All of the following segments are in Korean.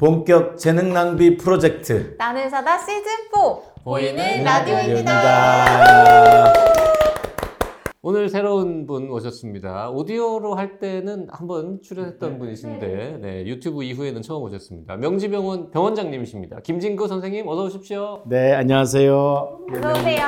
본격 재능 낭비 프로젝트. 나는 사다 시즌 4 보이는 라디오입니다. 오늘 새로운 분 오셨습니다. 오디오로 할 때는 한번 출연했던 분이신데 네, 유튜브 이후에는 처음 오셨습니다. 명지병원 병원장님이십니다. 김진구 선생님 어서 오십시오. 네, 안녕하세요. 어서오세요.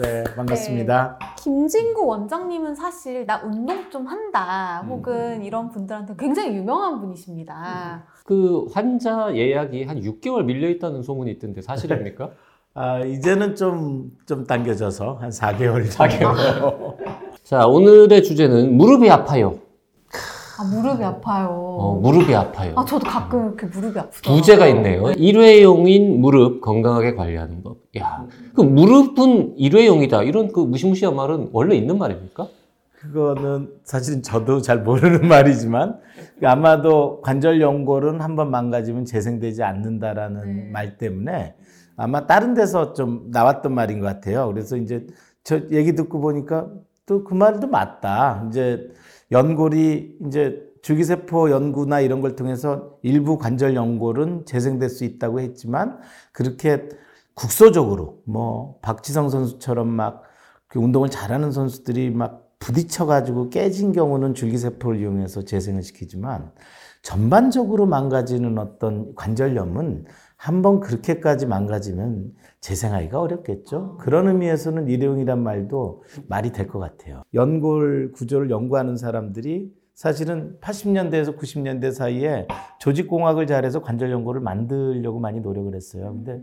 네, 반갑습니다. 김진구 원장님은 사실 나 운동 좀 한다 혹은 이런 분들한테 굉장히 유명한 분이십니다. 그 환자 예약이 한 6개월 밀려 있다는 소문이 있던데 사실입니까? 아, 이제는 좀, 좀 당겨져서 한 4개월. 4개월. 자, 오늘의 주제는 무릎이 아파요. 아 무릎이 아파요. 어, 무릎이 아파요. 아 저도 가끔 이렇게 무릎이 아프다. 부제가 있네요. 일회용인 무릎 건강하게 관리하는 법. 야, 그 무릎은 일회용이다. 이런 그 무시무시한 말은 원래 있는 말입니까? 그거는 사실은 저도 잘 모르는 말이지만 아마도 관절 연골은 한번 망가지면 재생되지 않는다라는 네. 말 때문에 아마 다른 데서 좀 나왔던 말인 것 같아요. 그래서 이제 저 얘기 듣고 보니까 또 그 말도 맞다. 이제 연골이 이제 줄기세포 연구나 이런 걸 통해서 일부 관절 연골은 재생될 수 있다고 했지만 그렇게 국소적으로 뭐 박지성 선수처럼 막그 운동을 잘하는 선수들이 막 부딪혀가지고 깨진 경우는 줄기세포를 이용해서 재생을 시키지만 전반적으로 망가지는 어떤 관절염은 한번 그렇게까지 망가지면 재생하기가 어렵겠죠. 그런 의미에서는 일회용이란 말도 말이 될 것 같아요. 연골 구조를 연구하는 사람들이 사실은 80년대에서 90년대 사이에 조직공학을 잘해서 관절 연골을 만들려고 많이 노력을 했어요. 근데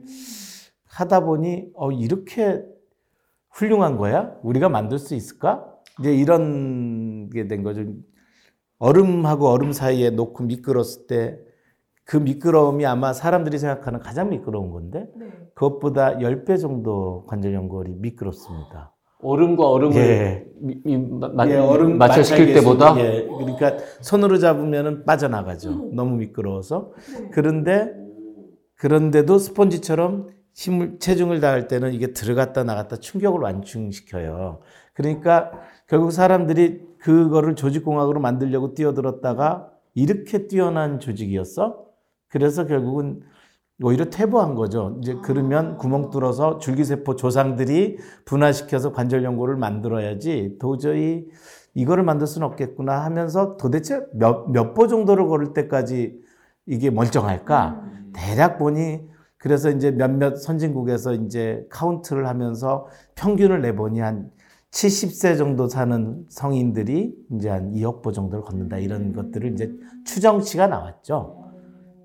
하다 보니 어 이렇게 훌륭한 거야? 우리가 만들 수 있을까? 이제 이런 게 된 거죠. 얼음하고 얼음 사이에 놓고 미끄렀을 때 그 미끄러움이 아마 사람들이 생각하는 가장 미끄러운 건데 네. 그것보다 10배 정도 관절 연골이 미끄럽습니다. 얼음과 얼음을 예. 미- 미- 마- 예, 얼음 맞춰시킬 마찰 때보다 예, 그러니까 손으로 잡으면 빠져나가죠. 너무 미끄러워서. 그런데 그런데도 스펀지처럼 힘을 체중을 다할 때는 이게 들어갔다 나갔다 충격을 완충시켜요. 그러니까 결국 사람들이 그거를 조직공학으로 만들려고 뛰어들었다가 이렇게 뛰어난 조직이었어? 그래서 결국은 오히려 퇴보한 거죠. 이제 그러면 구멍 뚫어서 줄기세포 조상들이 분화시켜서 관절 연골을 만들어야지 도저히 이거를 만들 수는 없겠구나 하면서 도대체 몇, 몇 보 정도를 걸을 때까지 이게 멀쩡할까? 대략 보니 그래서 이제 몇몇 선진국에서 이제 카운트를 하면서 평균을 내보니 한 70세 정도 사는 성인들이 이제 한 2억 보 정도를 걷는다 이런 것들을 이제 추정치가 나왔죠.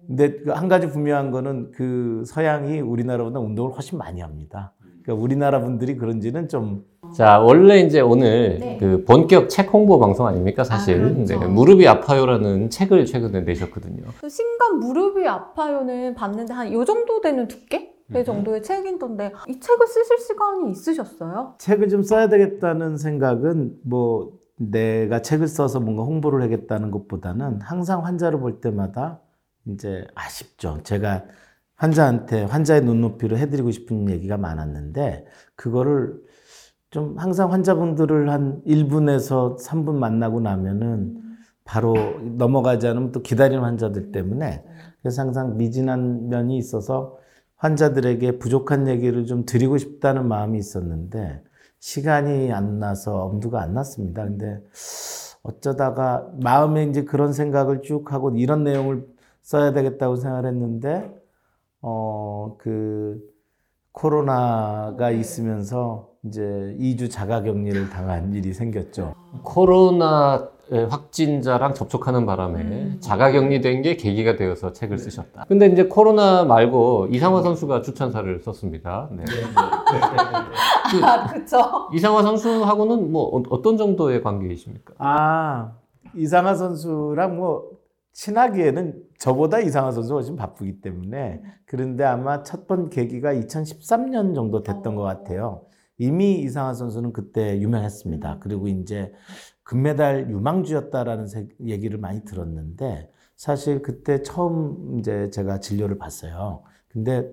근데 그한 가지 분명한 거는 그 서양이 우리나라보다 운동을 훨씬 많이 합니다. 그러니까 우리나라 분들이 그런지는 좀 자, 원래 이제 오늘 네. 그 본격 책 홍보 방송 아닙니까, 사실. 아, 그렇죠. 네, 무릎이 아파요라는 책을 최근에 내셨거든요. 그 신간 무릎이 아파요는 봤는데 한 요 정도 되는 두께? 의 정도의 책인던데 이 책을 쓰실 시간이 있으셨어요? 책을 좀 써야 되겠다는 생각은 뭐 내가 책을 써서 뭔가 홍보를 하겠다는 것보다는 항상 환자를 볼 때마다 이제 아쉽죠. 제가 환자한테 환자의 눈높이로 해드리고 싶은 얘기가 많았는데 그거를 좀 항상 환자분들을 한 1분에서 3분 만나고 나면은 바로 넘어가지 않으면 또 기다리는 환자들 때문에 그래서 항상 미진한 면이 있어서 환자들에게 부족한 얘기를 좀 드리고 싶다는 마음이 있었는데 시간이 안 나서 엄두가 안 났습니다. 근데 어쩌다가 마음에 이제 그런 생각을 쭉 하고 이런 내용을 써야 되겠다고 생각을 했는데 어, 그 코로나가 있으면서 이제 2주 자가 격리를 당한 일이 생겼죠. 코로나 확진자랑 접촉하는 바람에 자가격리된 게 계기가 되어서 책을 쓰셨다. 근데 이제 코로나 말고 이상화 선수가 추천사를 썼습니다. 네. 아 그쵸 이상화 선수하고는 뭐 어- 어떤 정도의 관계이십니까? 아, 이상하 선수랑 뭐 친하기에는 저보다 이상한 선수가 훨씬 바쁘기 때문에 그런데 아마 첫 번 계기가 2013년 정도 됐던 것 같아요. 이미 이상한 선수는 그때 유명했습니다. 그리고 이제 금메달 유망주였다라는 세- 얘기를 많이 들었는데 사실 그때 처음 이제 제가 진료를 봤어요. 근데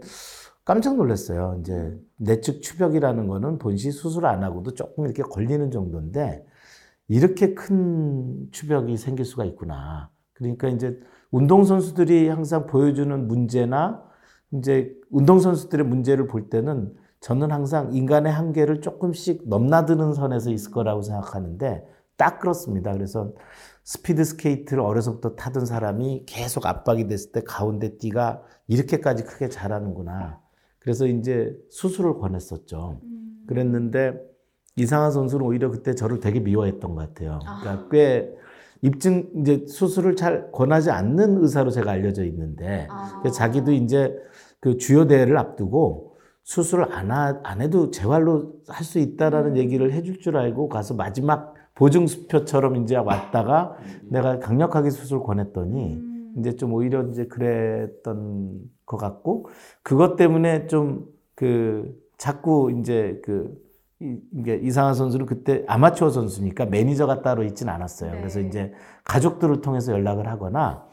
깜짝 놀랐어요. 이제 내측 추벽이라는 거는 본시 수술 안 하고도 조금 이렇게 걸리는 정도인데 이렇게 큰 추벽이 생길 수가 있구나. 그러니까 이제 운동선수들이 항상 보여주는 문제나 이제 운동선수들의 문제를 볼 때는 저는 항상 인간의 한계를 조금씩 넘나드는 선에서 있을 거라고 생각하는데 딱 그렇습니다. 그래서 스피드 스케이트를 어려서부터 타던 사람이 계속 압박이 됐을 때 가운데 띠가 이렇게까지 크게 자라는구나. 그래서 이제 수술을 권했었죠. 그랬는데 이상한 선수는 오히려 그때 저를 되게 미워했던 것 같아요. 그러니까 꽤 입증 이제 수술을 잘 권하지 않는 의사로 제가 알려져 있는데 그래서 자기도 이제 그 주요 대회를 앞두고 수술을 안, 하, 안 해도 재활로 할 수 있다라는 얘기를 해줄 줄 알고 가서 마지막 보증수표처럼 이제 왔다가 내가 강력하게 수술 권했더니 이제 좀 오히려 이제 그랬던 것 같고 그것 때문에 좀 그 자꾸 이제 그 이- 이게 이상화 선수는 그때 아마추어 선수니까 매니저가 따로 있진 않았어요. 그래서 네. 이제 가족들을 통해서 연락을 하거나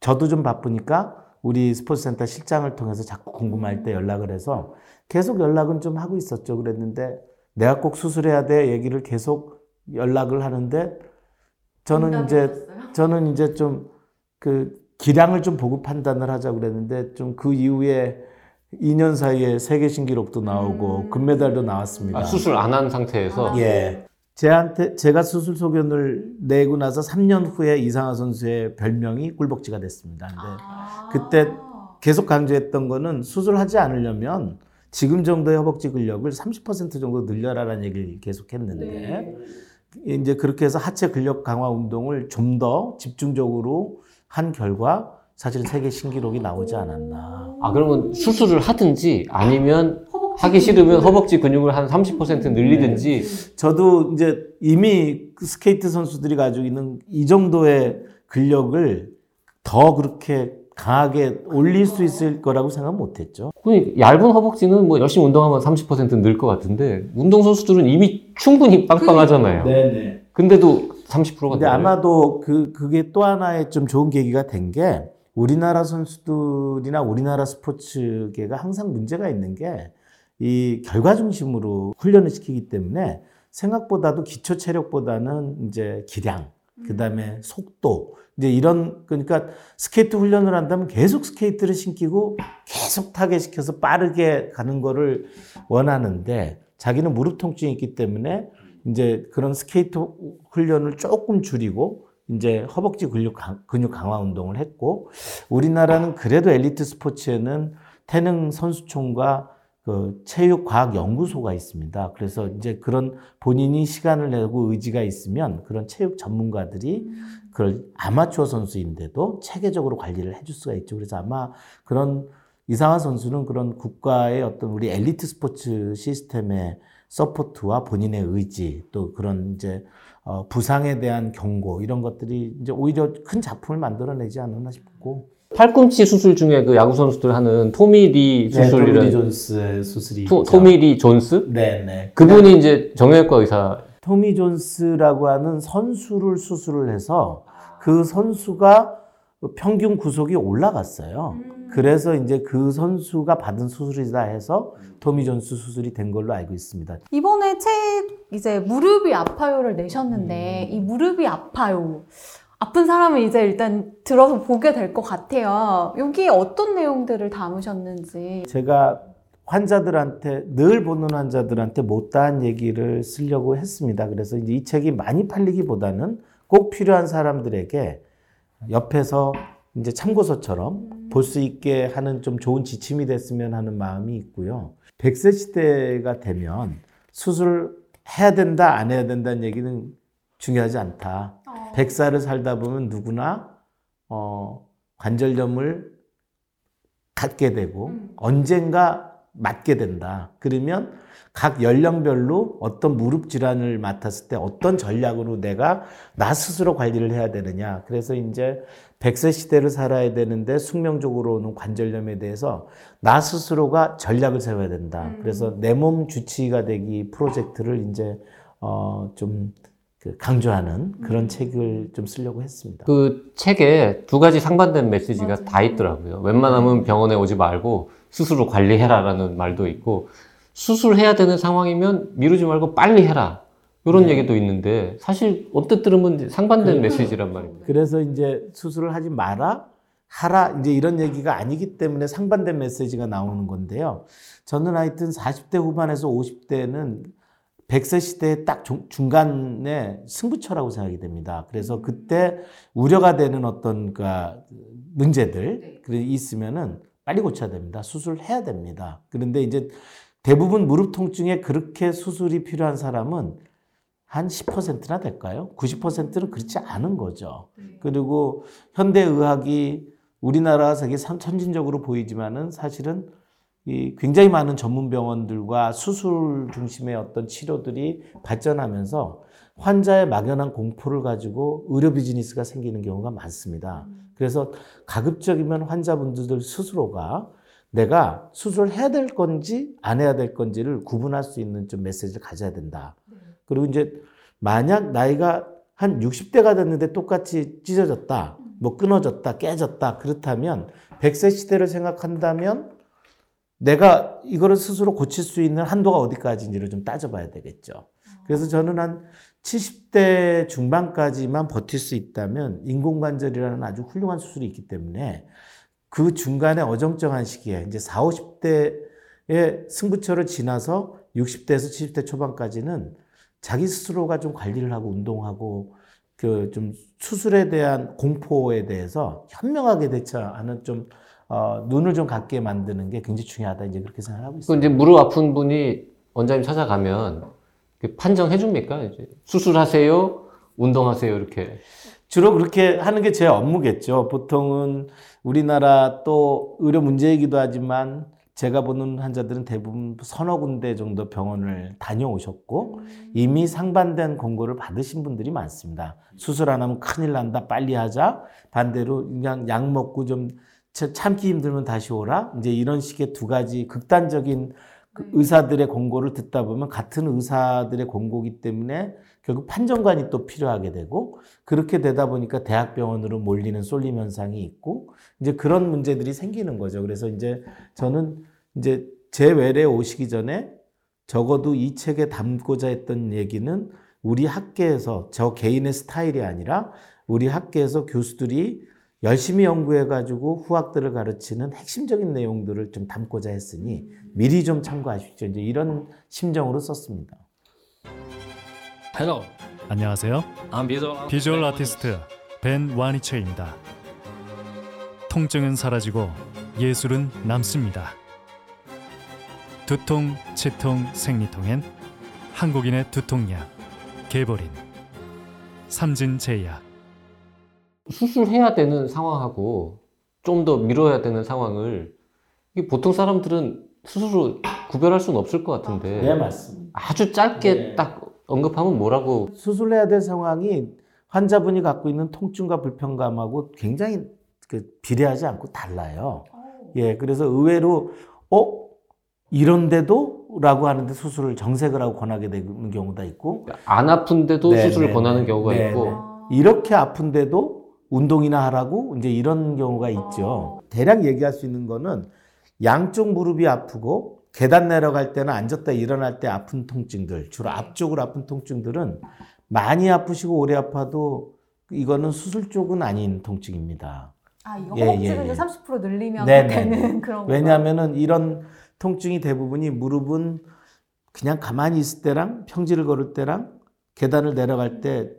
저도 좀 바쁘니까 우리 스포츠센터 실장을 통해서 자꾸 궁금할 때 연락을 해서 계속 연락은 좀 하고 있었죠. 그랬는데 내가 꼭 수술해야 돼 얘기를 계속 연락을 하는데 저는 이제 저는 이제 좀 그 기량을 좀 보고 판단을 하자 그랬는데 좀 그 이후에 2년 사이에 세계 신기록도 나오고 금메달도 나왔습니다. 아, 수술 안 한 상태에서 예. 제한테 제가 수술 소견을 내고 나서 3년 후에 이상하 선수의 별명이 꿀벅지가 됐습니다. 근데 그때 계속 강조했던 거는 수술하지 않으려면 지금 정도의 허벅지 근력을 30% 정도 늘려라라는 얘기를 계속 했는데 이제 그렇게 해서 하체 근력 강화 운동을 좀 더 집중적으로 한 결과 사실 세계 신기록이 나오지 않았나. 아 그러면 수술을 하든지 아니면 하기 싫으면 허벅지 근육을 한 30% 늘리든지 저도 이제 이미 그 스케이트 선수들이 가지고 있는 이 정도의 근력을 더 그렇게 강하게 올릴 수 있을 거라고 생각 못 했죠. 그 얇은 허벅지는 뭐 열심히 운동하면 30%늘 것 같은데 운동 선수들은 이미 충분히 빵빵하잖아요. 네네. 근데도 30%가 근데 아마도 그, 그게 또 하나의 좀 좋은 계기가 된 게 우리나라 선수들이나 우리나라 스포츠계가 항상 문제가 있는 게 이 결과 중심으로 훈련을 시키기 때문에 생각보다도 기초 체력보다는 이제 기량, 그 다음에 속도, 이제 이런, 그러니까 스케이트 훈련을 한다면 계속 스케이트를 신기고 계속 타게 시켜서 빠르게 가는 거를 원하는데 자기는 무릎 통증이 있기 때문에 이제 그런 스케이트 훈련을 조금 줄이고 이제 허벅지 근육, 강- 근육 강화 운동을 했고 우리나라는 그래도 엘리트 스포츠에는 태릉 선수촌과 그 체육과학연구소가 있습니다. 그래서 이제 그런 본인이 시간을 내고 의지가 있으면 그런 체육 전문가들이 그걸 아마추어 선수인데도 체계적으로 관리를 해줄 수가 있죠. 그래서 아마 그런 이상화 선수는 그런 국가의 어떤 우리 엘리트 스포츠 시스템의 support와 본인의 의지 또 그런 이제 어, 부상에 대한 경고 이런 것들이 이제 오히려 큰 작품을 만들어내지 않았나 싶고. 팔꿈치 수술 중에 그 야구 선수들 하는 토미 리 네, 토미 수술이라는 리 존스의 수술이 토, 있죠. 토미 리 존스? 네 네. 그분이 이제 정형외과 의사. 토미 존스라고 하는 선수를 수술을 해서 그 선수가 평균 구속이 올라갔어요. 그래서 이제 그 선수가 받은 수술이다 해서 토미 존스 수술이 된 걸로 알고 있습니다. 이번에 책 이제 무릎이 아파요를 내셨는데 이 무릎이 아파요. 아픈 사람은 이제 일단 들어서 보게 될 것 같아요. 여기에 어떤 내용들을 담으셨는지. 제가 환자들한테 늘 보는 환자들한테 못다한 얘기를 쓰려고 했습니다. 그래서 이제 이 책이 많이 팔리기보다는 꼭 필요한 사람들에게 옆에서 이제 참고서처럼 볼 수 있게 하는 좀 좋은 지침이 됐으면 하는 마음이 있고요. 100세 시대가 되면 수술을 해야 된다, 안 해야 된다는 얘기는 중요하지 않다. 100살을 살다 보면 누구나 어, 관절염을 갖게 되고 언젠가 맞게 된다. 그러면 각 연령별로 어떤 무릎 질환을 맡았을 때 어떤 전략으로 내가 나 스스로 관리를 해야 되느냐. 그래서 이제 100세 시대를 살아야 되는데 숙명적으로 오는 관절염에 대해서 나 스스로가 전략을 세워야 된다. 그래서 내 몸 주치의가 되기 프로젝트를 이제 어좀 그 강조하는 그런 책을 좀 쓰려고 했습니다. 그 책에 두 가지 상반된 메시지가 맞아요. 다 있더라고요. 웬만하면 병원에 오지 말고 스스로 관리해라라는 말도 있고 수술해야 되는 상황이면 미루지 말고 빨리 해라. 이런 네. 얘기도 있는데 사실 언뜻 들으면 상반된 메시지란 말입니다. 그래서 이제 수술을 하지 마라, 하라, 이제 이런 얘기가 아니기 때문에 상반된 메시지가 나오는 건데요. 저는 하여튼 40대 후반에서 50대는 100세 시대의 딱 중- 중간에 승부처라고 생각이 됩니다. 그래서 그때 우려가 되는 어떤 그 문제들 그 있으면은 빨리 고쳐야 됩니다. 수술해야 됩니다. 그런데 이제 대부분 무릎 통증에 그렇게 수술이 필요한 사람은 한 10%나 될까요? 90%는 그렇지 않은 거죠. 그리고 현대 의학이 우리나라 세계 선- 선진적으로 보이지만은 사실은 이 굉장히 많은 전문 병원들과 수술 중심의 어떤 치료들이 발전하면서 환자의 막연한 공포를 가지고 의료 비즈니스가 생기는 경우가 많습니다. 그래서 가급적이면 환자분들 스스로가 내가 수술을 해야 될 건지 안 해야 될 건지를 구분할 수 있는 좀 메시지를 가져야 된다. 그리고 이제 만약 나이가 한 60대가 됐는데 똑같이 찢어졌다, 뭐 끊어졌다, 깨졌다, 그렇다면 100세 시대를 생각한다면 내가 이거를 스스로 고칠 수 있는 한도가 어디까지인지를 좀 따져봐야 되겠죠. 그래서 저는 한 70대 중반까지만 버틸 수 있다면 인공관절이라는 아주 훌륭한 수술이 있기 때문에 그 중간에 어정쩡한 시기에 이제 40, 50대의 승부처를 지나서 60대에서 70대 초반까지는 자기 스스로가 좀 관리를 하고 운동하고 그 좀 수술에 대한 공포에 대해서 현명하게 대처하는 좀 어, 눈을 좀 갖게 만드는 게 굉장히 중요하다 이제 그렇게 생각하고 그 있습니다. 이제 무릎 아픈 분이 원장님 찾아가면 그 판정해 줍니까? 이제 수술하세요, 운동하세요 이렇게. 주로 그렇게 하는 게 제 업무겠죠. 보통은 우리나라 또 의료 문제이기도 하지만 제가 보는 환자들은 대부분 서너 군데 정도 병원을 다녀오셨고 이미 상반된 권고를 받으신 분들이 많습니다. 수술 안 하면 큰일 난다, 빨리 하자. 반대로 그냥 약 먹고 좀 참- 참기 힘들면 다시 오라. 이제 이런 식의 두 가지 극단적인 그 의사들의 권고를 듣다 보면 같은 의사들의 권고기 때문에 결국 판정관이 또 필요하게 되고 그렇게 되다 보니까 대학병원으로 몰리는 쏠림 현상이 있고 이제 그런 문제들이 생기는 거죠. 그래서 이제 저는 이제 제 외래에 오시기 전에 적어도 이 책에 담고자 했던 얘기는 우리 학계에서 저 개인의 스타일이 아니라 우리 학계에서 교수들이 열심히 연구해가지고 후학들을 가르치는 핵심적인 내용들을 좀 담고자 했으니 미리 좀 참고하십시오. 이제 이런 심정으로 썼습니다. Hello, 안녕하세요. I'm visual, 비주얼 아티스트 벤 와니체입니다. 통증은 사라지고 예술은 남습니다. 두통, 치통, 생리통엔 한국인의 두통약 개보린 삼진제약 수술해야 되는 상황하고 좀 더 미뤄야 되는 상황을 이게 보통 사람들은 스스로 구별할 수는 없을 것 같은데 네, 맞습니다. 아주 짧게 네. 딱 언급하면 뭐라고 수술해야 될 상황이 환자분이 갖고 있는 통증과 불편감하고 굉장히 그 비례하지 않고 달라요. 예, 그래서 의외로 어 이런데도 라고 하는데 수술을 정색을 하고 권하게 되는 경우가 있고 안 아픈데도 네, 수술을 네, 권하는 네. 경우가 네, 있고 네. 이렇게 아픈데도 운동이나 하라고 이제 이런 경우가 있죠. 대략 얘기할 수 있는 거는 양쪽 무릎이 아프고 계단 내려갈 때나 앉았다 일어날 때 아픈 통증들, 주로 앞쪽으로 아픈 통증들은 많이 아프시고 오래 아파도 이거는 수술 쪽은 아닌 통증입니다. 아 이거 예, 허벅지근을 예, 예. 30% 늘리면 네, 네, 되는 그런 거. 왜냐하면은 이런 통증이 대부분이 무릎은 그냥 가만히 있을 때랑 평지를 걸을 때랑 계단을 내려갈 때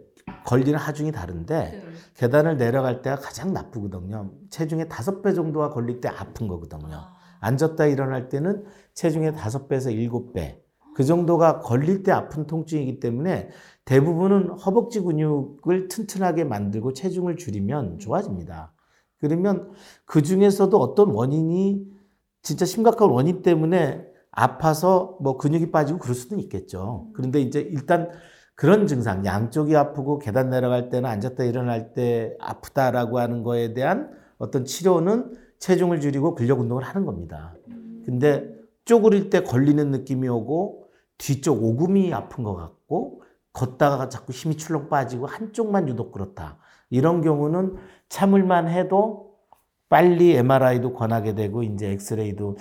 걸리는 하중이 다른데 계단을 내려갈 때가 가장 나쁘거든요. 체중의 다섯 배 정도가 걸릴 때 아픈 거거든요. 앉았다 일어날 때는 체중의 다섯 배에서 일곱 배. 그 정도가 걸릴 때 아픈 통증이기 때문에 대부분은 허벅지 근육을 튼튼하게 만들고 체중을 줄이면 좋아집니다. 그러면 그 중에서도 어떤 원인이 진짜 심각한 원인 때문에 아파서 뭐 근육이 빠지고 그럴 수도 있겠죠. 그런데 이제 일단 그런 증상, 양쪽이 아프고 계단 내려갈 때나 앉았다 일어날 때 아프다라고 하는 거에 대한 어떤 치료는 체중을 줄이고 근력 운동을 하는 겁니다. 근데 쪼그릴 때 걸리는 느낌이 오고 뒤쪽 오금이 아픈 것 같고 걷다가 자꾸 힘이 출렁 빠지고 한쪽만 유독 그렇다. 이런 경우는 참을만 해도 빨리 MRI도 권하게 되고 이제 엑스레이도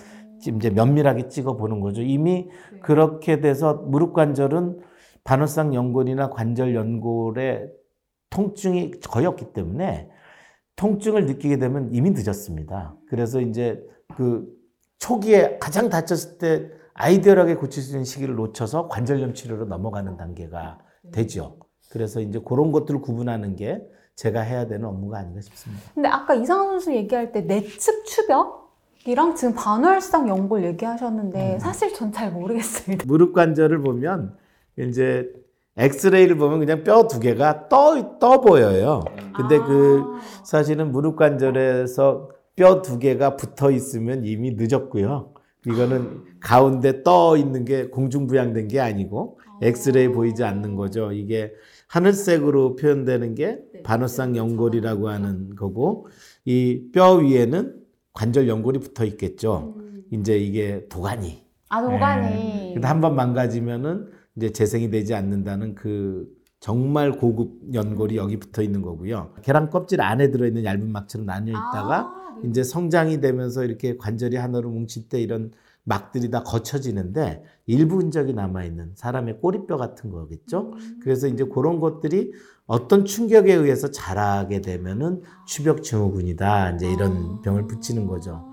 이제 면밀하게 찍어 보는 거죠. 이미 그렇게 돼서 무릎 관절은 반월상 연골이나 관절 연골의 통증이 거의 없기 때문에 통증을 느끼게 되면 이미 늦었습니다. 그래서 이제 그 초기에 가장 다쳤을 때 아이디어하게 고칠 수 있는 시기를 놓쳐서 관절염 치료로 넘어가는 단계가 되죠. 그래서 이제 그런 것들을 구분하는 게 제가 해야 되는 업무가 아닌가 싶습니다. 근데 아까 이상한 선수 얘기할 때 내측 추벽이랑 지금 반월상 연골 얘기하셨는데 음. 사실 전 잘 모르겠어요. 무릎 관절을 보면 이제 엑스레이를 보면 그냥 뼈 두 개가 떠, 떠 보여요. 근데 그 아. 사실은 무릎 관절에서 뼈 두 개가 붙어 있으면 이미 늦었고요. 이거는 가운데 떠 있는 게 공중부양된 게 아니고 엑스레이 보이지 않는 거죠. 이게 하늘색으로 표현되는 게 반월상 연골이라고 하는 거고 이 뼈 위에는 관절 연골이 붙어 있겠죠. 이제 이게 도가니. 아 노가니. 근데 한 번 망가지면은 이제 재생이 되지 않는다는 그 정말 고급 연골이 여기 붙어 있는 거고요. 계란 껍질 안에 들어 있는 얇은 막처럼 나뉘어 있다가 아, 네. 이제 성장이 되면서 이렇게 관절이 하나로 뭉칠 때 이런 막들이 다 거쳐지는데 일부 흔적이 남아 있는 사람의 꼬리뼈 같은 거겠죠. 그래서 이제 그런 것들이 어떤 충격에 의해서 자라게 되면은 추벽 증후군이다. 이제 이런 병을 붙이는 거죠.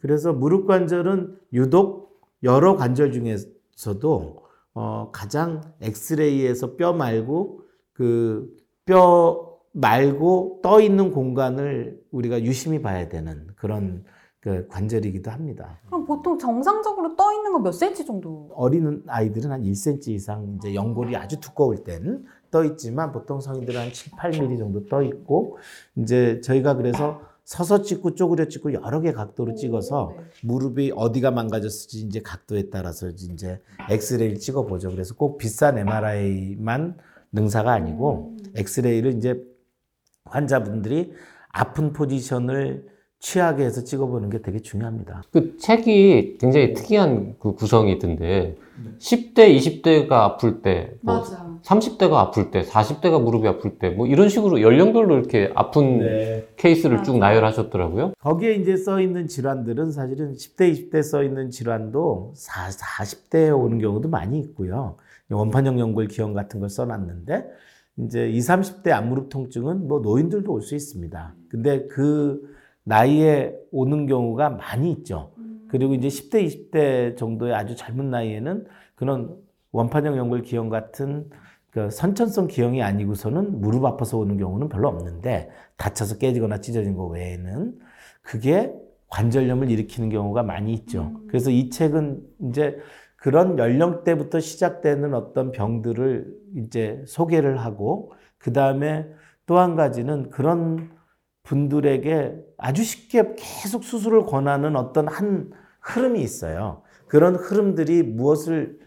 그래서 무릎 관절은 유독 여러 관절 중에서도 어, 가장 엑스레이에서 뼈 말고 그 뼈 말고 떠 있는 공간을 우리가 유심히 봐야 되는 그런 그 관절이기도 합니다. 그럼 보통 정상적으로 떠 있는 거 몇 센치 정도? 어린 아이들은 한 1cm 이상 이제 연골이 아주 두꺼울 때는 떠 있지만 보통 성인들은 한 7, 8mm 정도 떠 있고 이제 저희가 그래서 서서 찍고 쪼그려 찍고 여러 개 각도로 찍어서 무릎이 어디가 망가졌을지 이제 각도에 따라서 이제 엑스레이를 찍어 보죠. 그래서 꼭 비싼 MRI만 능사가 아니고 엑스레이를 이제 환자분들이 아픈 포지션을 취하게 해서 찍어보는 게 되게 중요합니다. 그 책이 굉장히 특이한 그 구성이 있던데 10대, 20대가 아플 때, 뭐 맞아. 30대가 아플 때, 40대가 무릎이 아플 때, 뭐 이런 식으로 연령별로 이렇게 아픈 케이스를 쭉 나열하셨더라고요. 거기에 이제 써 있는 질환들은 사실은 10대, 20대 써 있는 질환도 40대에 오는 경우도 많이 있고요. 원판형 연골 기형 같은 걸 써놨는데 이제 20, 30대 앞무릎 통증은 뭐 노인들도 올 수 있습니다. 근데 그 나이에 오는 경우가 많이 있죠. 그리고 이제 10대, 20대 정도의 아주 젊은 나이에는 그런 원판형 연골 기형 같은 그 선천성 기형이 아니고서는 무릎 아파서 오는 경우는 별로 없는데 다쳐서 깨지거나 찢어진 거 외에는 그게 관절염을 일으키는 경우가 많이 있죠. 그래서 이 책은 이제 그런 연령대부터 시작되는 어떤 병들을 이제 소개를 하고 그 다음에 또 한 가지는 그런 분들에게 아주 쉽게 계속 수술을 권하는 어떤 한 흐름이 있어요. 그런 흐름들이 무엇을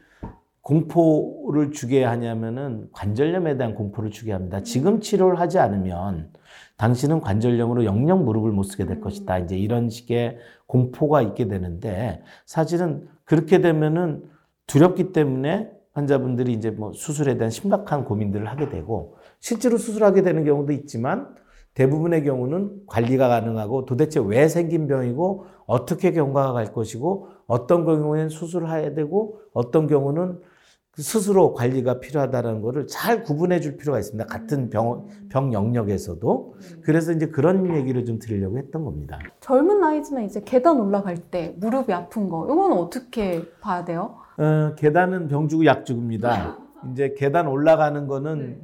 공포를 주게 하냐면은 관절염에 대한 공포를 주게 합니다. 지금 치료를 하지 않으면 당신은 관절염으로 영영 무릎을 못 쓰게 될 것이다. 이제 이런 식의 공포가 있게 되는데 사실은 그렇게 되면은 두렵기 때문에 환자분들이 이제 뭐 수술에 대한 심각한 고민들을 하게 되고 실제로 수술하게 되는 경우도 있지만 대부분의 경우는 관리가 가능하고 도대체 왜 생긴 병이고 어떻게 경과가 갈 것이고 어떤 경우에는 수술을 해야 되고 어떤 경우는 그 스스로 관리가 필요하다는 것을 잘 구분해 줄 필요가 있습니다. 같은 병, 병 영역에서도. 그래서 이제 그런 얘기를 좀 드리려고 했던 겁니다. 젊은 나이지만 이제 계단 올라갈 때 무릎이 아픈 거 이건 어떻게 봐야 돼요? 어, 계단은 병 주고 약 주고입니다. 이제 계단 올라가는 거는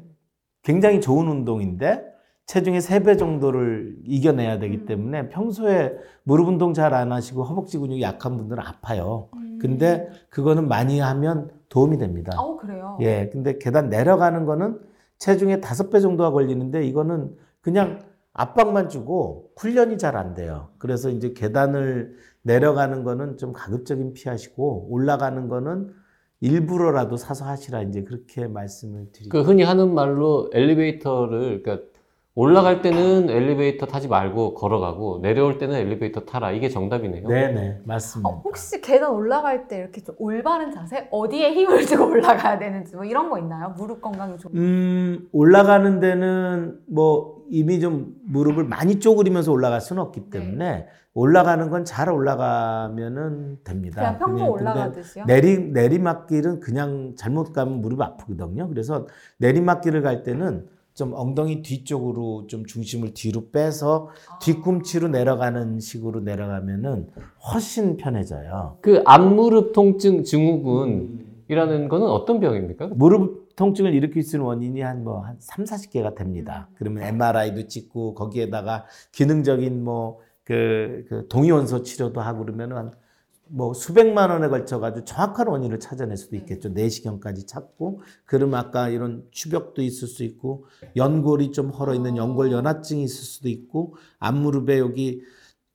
굉장히 좋은 운동인데 체중의 3배 정도를 이겨내야 되기 때문에 평소에 무릎 운동 잘 안 하시고 허벅지 근육이 약한 분들은 아파요. 근데 그거는 많이 하면 도움이 됩니다. 어 그래요. 예, 근데 계단 내려가는 거는 체중의 다섯 배 정도가 걸리는데 이거는 그냥 압박만 주고 훈련이 잘 안 돼요. 그래서 이제 계단을 내려가는 거는 좀 가급적인 피하시고 올라가는 거는 일부러라도 사서 하시라 이제 그렇게 말씀을 드리고 그 흔히 하는 말로 엘리베이터를 그러니까 올라갈 때는 엘리베이터 타지 말고 걸어가고 내려올 때는 엘리베이터 타라 이게 정답이네요. 네네 맞습니다. 어, 혹시 계단 올라갈 때 이렇게 좀 올바른 자세? 어디에 힘을 주고 올라가야 되는지 뭐 이런 거 있나요? 무릎 건강이 좀. 음 올라가는 데는 뭐 이미 좀 무릎을 많이 쪼그리면서 올라갈 수는 없기 때문에 올라가는 건 잘 올라가면은 됩니다. 그냥 평소 그냥 올라가듯이요? 내리 내리막길은 그냥 잘못 가면 무릎이 아프거든요. 그래서 내리막길을 갈 때는 좀 엉덩이 뒤쪽으로 좀 중심을 뒤로 빼서 뒤꿈치로 내려가는 식으로 내려가면은 훨씬 편해져요. 그 앞무릎 통증 증후군이라는 거는 어떤 병입니까? 무릎 통증을 일으킬 수 있는 원인이 한 뭐한 3, 40개가 됩니다. 그러면 MRI도 찍고 거기에다가 기능적인 뭐 그 그 동위원소 치료도 하고 그러면은 한 뭐 수백만 원에 걸쳐 가지고 정확한 원인을 찾아낼 수도 있겠죠. 내시경까지 찾고 그러면 아까 이런 추벽도 있을 수 있고 연골이 좀 헐어 있는 연골 연화증이 있을 수도 있고 앞무릎에 여기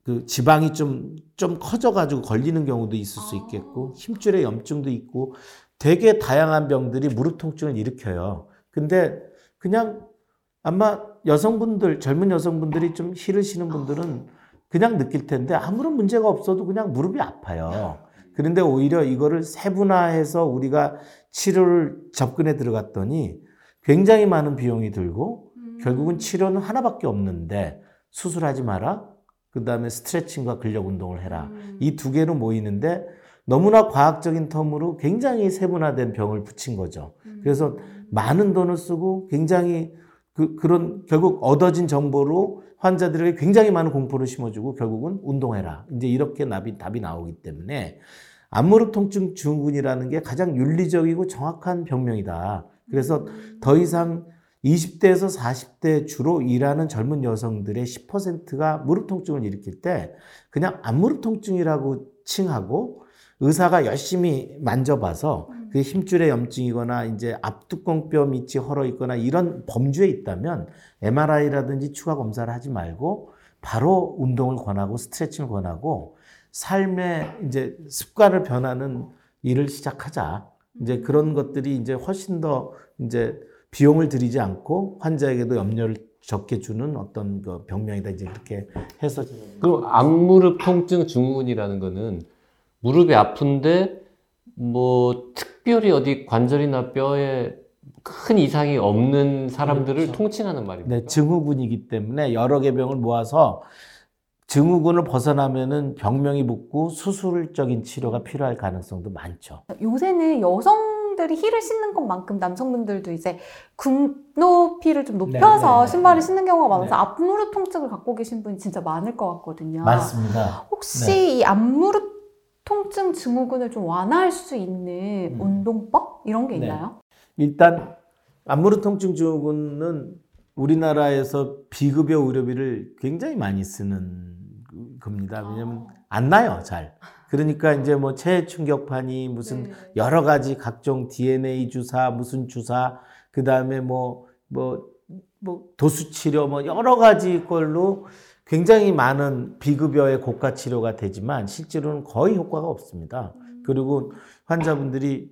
그 지방이 좀 좀 커져 가지고 걸리는 경우도 있을 수 있겠고 힘줄에 염증도 있고 되게 다양한 병들이 무릎 통증을 일으켜요. 근데 그냥 아마 여성분들, 젊은 여성분들이 좀 싫으시는 분들은 그냥 느낄 텐데 아무런 문제가 없어도 그냥 무릎이 아파요. 그런데 오히려 이거를 세분화해서 우리가 치료를 접근해 들어갔더니 굉장히 많은 비용이 들고 결국은 치료는 하나밖에 없는데 수술하지 마라. 그 다음에 스트레칭과 근력 운동을 해라. 이 두 개로 모이는데 너무나 과학적인 텀으로 굉장히 세분화된 병을 붙인 거죠. 그래서 많은 돈을 쓰고 굉장히 그, 그런 결국 얻어진 정보로 환자들에게 굉장히 많은 공포를 심어주고 결국은 운동해라. 이제 이렇게 답이, 답이 나오기 때문에 앞무릎 통증 증후군이라는 게 가장 윤리적이고 정확한 병명이다. 그래서 더 이상 20대에서 40대 주로 일하는 젊은 여성들의 10%가 무릎 통증을 일으킬 때 그냥 앞무릎 통증이라고 칭하고 의사가 열심히 만져봐서 그 힘줄의 염증이거나 이제 앞뚜껑뼈 밑이 헐어 있거나 이런 범주에 있다면 MRI라든지 추가 검사를 하지 말고 바로 운동을 권하고 스트레칭을 권하고 삶의 이제 습관을 변하는 일을 시작하자. 이제 그런 것들이 이제 훨씬 더 이제 비용을 들이지 않고 환자에게도 염려를 적게 주는 어떤 그 병명이다. 이제 그렇게 해서 그럼 앞무릎 통증 증후군이라는 거는 무릎이 아픈데 뭐 특별히 어디 관절이나 뼈에 큰 이상이 없는 사람들을 그렇죠. 통칭하는 말입니다. 네, 증후군이기 때문에 여러 개 병을 모아서 증후군을 벗어나면은 병명이 붙고 수술적인 치료가 필요할 가능성도 많죠. 요새는 여성들이 힐을 신는 것만큼 남성분들도 이제 굽 높이를 좀 높여서 네, 네, 네. 신발을 신는 경우가 많아서 네. 앞무릎 통증을 갖고 계신 분이 진짜 많을 것 같거든요. 많습니다. 혹시 네. 이 앞무릎 통증 증후군을 좀 완화할 수 있는 음. 운동법 이런 게 네. 있나요? 일단 앞무릎 통증 증후군은 우리나라에서 비급여 의료비를 굉장히 많이 쓰는 겁니다. 왜냐하면 안 나요, 잘. 그러니까 이제 뭐 체해 충격파니 무슨 네. 여러 가지 각종 DNA 주사, 무슨 주사, 그 다음에 뭐, 뭐, 뭐, 도수 치료, 뭐, 여러 가지 걸로 굉장히 많은 비급여의 고가 치료가 되지만 실제로는 거의 효과가 없습니다. 그리고 환자분들이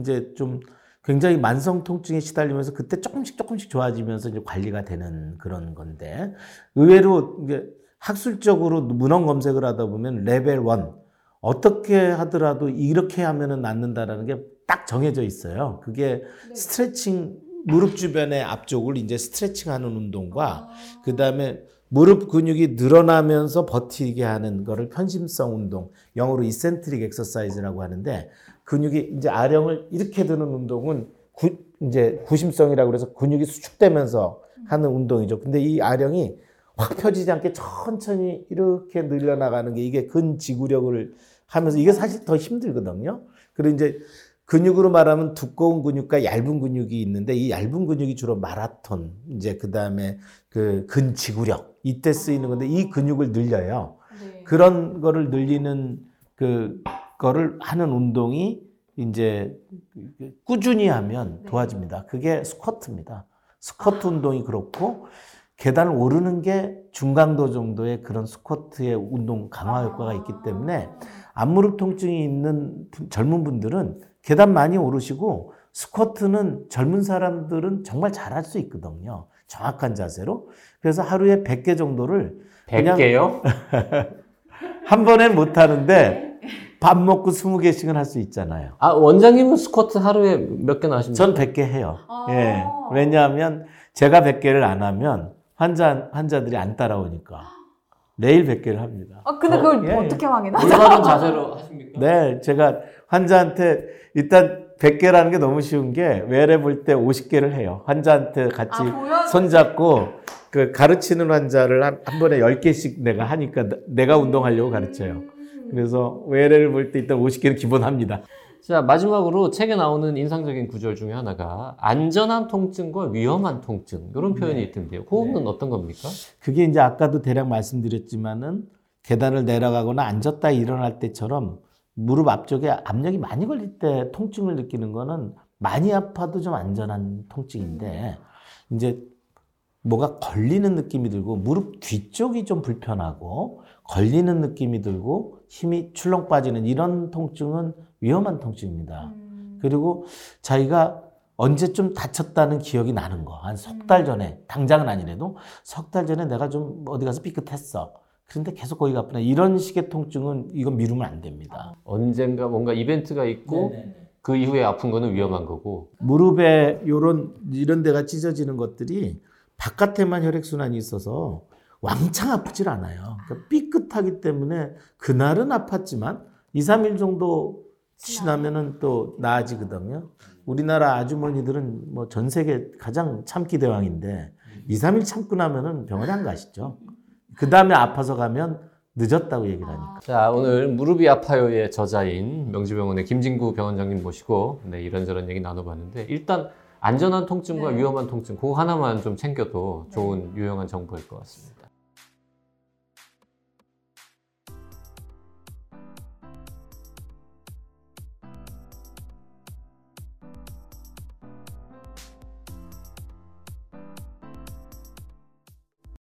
이제 좀 굉장히 만성 통증에 시달리면서 그때 조금씩 조금씩 좋아지면서 이제 관리가 되는 그런 건데 의외로 이제 학술적으로 문헌 검색을 하다 보면 레벨 1 어떻게 하더라도 이렇게 하면은 낫는다라는 게 딱 정해져 있어요. 그게 스트레칭 무릎 주변의 앞쪽을 이제 스트레칭하는 운동과 그 다음에 무릎 근육이 늘어나면서 버티게 하는 거를 편심성 운동, 영어로 이센트릭 엑서사이즈라고 하는데 근육이 이제 아령을 이렇게 드는 운동은 구, 이제 구심성이라고 그래서 근육이 수축되면서 하는 운동이죠. 근데 이 아령이 확 펴지지 않게 천천히 이렇게 늘려나가는 게 이게 근지구력을 하면서 이게 사실 더 힘들거든요. 그리고 이제 근육으로 말하면 두꺼운 근육과 얇은 근육이 있는데 이 얇은 근육이 주로 마라톤 이제 그 다음에 그 근지구력 이때 쓰이는 건데 이 근육을 늘려요. 네. 그런 거를 늘리는 그 거를 하는 운동이 이제 꾸준히 하면 네. 도와집니다. 그게 스쿼트입니다. 스쿼트 운동이 그렇고 계단을 오르는 게 중강도 정도의 그런 스쿼트의 운동 강화 효과가 있기 때문에 앞무릎 통증이 있는 분- 젊은 분들은 계단 많이 오르시고 스쿼트는 젊은 사람들은 정말 잘할 수 있거든요. 정확한 자세로. 그래서 하루에 100개 정도를 그냥 100개요? 한 번엔 못 하는데 밥 먹고 20개씩은 할 수 있잖아요. 아, 원장님은 스쿼트 하루에 몇 개나 하십니까? 전 100개 해요. 아. 예. 왜냐하면 제가 100개를 안 하면 환자, 환자들이 안 따라오니까. 매일 100개를 합니다. 아, 근데 그걸 예, 예. 어떻게 확인하죠? 올바른 자세로 하십니까? 네, 제가 환자한테 일단 100개라는 게 너무 쉬운 게 외래 볼 때 50개를 해요. 환자한테 같이 아. 손잡고 그 가르치는 환자를 한, 한 번에 10개씩 내가 하니까 나- 내가 운동하려고 가르쳐요. 그래서 외래를 볼 때 일단 50개는 기본합니다. 자, 마지막으로 책에 나오는 인상적인 구절 중에 하나가 안전한 통증과 위험한 통증 이런 표현이 네. 있던데요. 그거는 어떤 겁니까? 그게 이제 아까도 대략 말씀드렸지만은 계단을 내려가거나 앉았다 일어날 때처럼 무릎 앞쪽에 압력이 많이 걸릴 때 통증을 느끼는 거는 많이 아파도 좀 안전한 통증인데 이제 뭐가 걸리는 느낌이 들고 무릎 뒤쪽이 좀 불편하고 걸리는 느낌이 들고 힘이 출렁 빠지는 이런 통증은 위험한 통증입니다. 그리고 자기가 언제쯤 다쳤다는 기억이 나는 거. 한 석 달 전에, 당장은 아니래도 석 달 전에 내가 좀 어디 가서 삐끗했어. 그런데 계속 거기가 아프네. 이런 식의 통증은 이건 미루면 안 됩니다. 언젠가 뭔가 이벤트가 있고 그 이후에 아픈 거는 위험한 거고 무릎에 요런 이런 데가 찢어지는 것들이 바깥에만 혈액 순환이 있어서 왕창 아프질 않아요. 그러니까 삐끗하기 때문에 그날은 아팠지만 2, 3일 정도 지나면은 또 나아지거든요. 우리나라 아주머니들은 뭐 전 세계 가장 참기 대왕인데 2, 3일 참고 나면은 병원에 안 가시죠. 그 다음에 아파서 가면 늦었다고 얘기를 하니까. 자 오늘 무릎이 아파요의 저자인 명지병원의 김진구 병원장님 모시고 네, 이런저런 얘기 나눠봤는데 일단 안전한 통증과 네. 위험한 통증 그거 하나만 좀 챙겨도 좋은 유용한 정보일 것 같습니다.